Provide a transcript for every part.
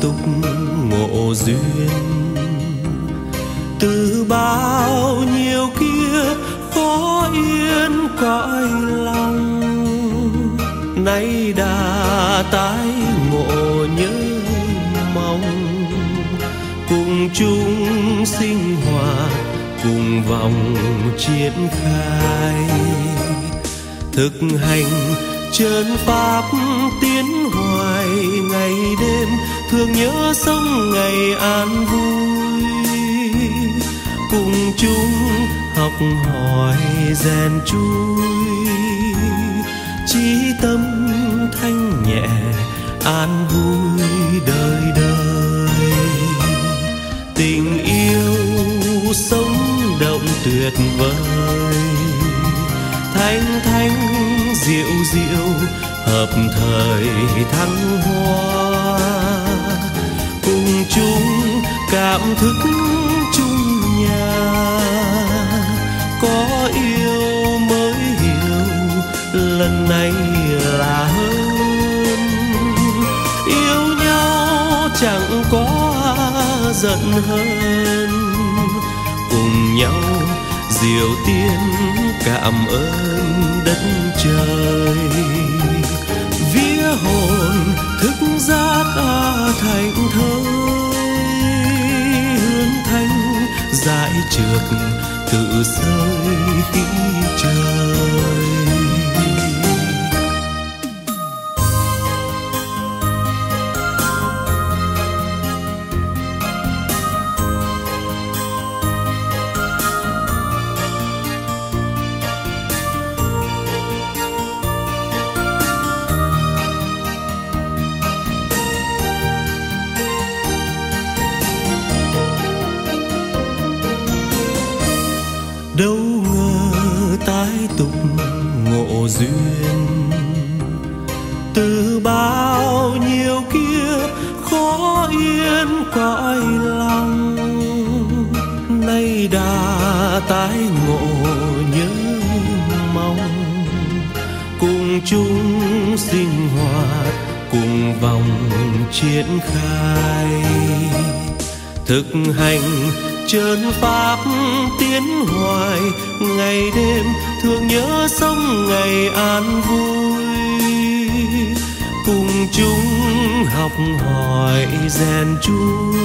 túc tục ngộ duyên. Từ bao nhiêu kia khó yên cõi lòng, nay đã tái ngộ nhớ mong. Cùng chung sinh hoạt, cùng vòng triển khai. Thực hành chân pháp tiến hoài ngày đêm thương nhớ sống ngày an vui. Cùng chung học hỏi rèn chui. Trí tâm thanh nhẹ an vui đời đời. Tình yêu sống động tuyệt vời. Thanh thanh diệu diệu hợp thời thăng hoa. Cảm thức chung nhà. Có yêu mới hiểu, lần này là hơn. Yêu nhau chẳng có giận hơn cùng nhau diều tiên cảm ơn đất dãi dại trượt tự rơi khi trời. Đâu ngờ tái tục ngộ duyên. Từ bao nhiêu kia khó yên cõi lòng, nay đã tái ngộ nhớ mong. Cùng chung sinh hoạt, cùng vòng triển khai thực hành. Chơn pháp tiến hoài, ngày đêm thương nhớ sống ngày an vui. Cùng chúng học hỏi rèn chui,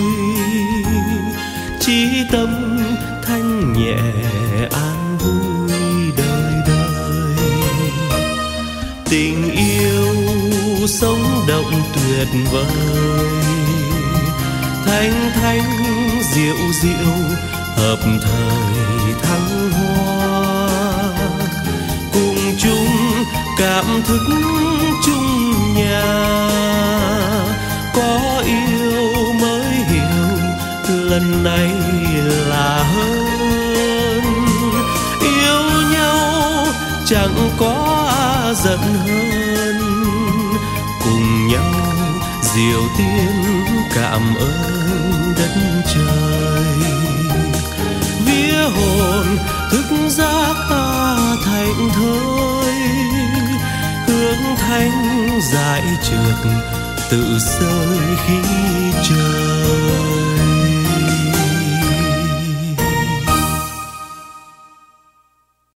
trí tâm thanh nhẹ an vui đời đời. Tình yêu sống động tuyệt vời thanh thanh diệu diệu, hợp thời thăng hoa. Cùng chung cảm thức chung nhà, có yêu mới hiểu, lần này là hơn. Yêu nhau chẳng có giận hơn cùng nhau diều tiên cảm ơn đất trời. Vía hồn thức giác thành thơi. Hướng thanh dại trượt tự rơi khi trời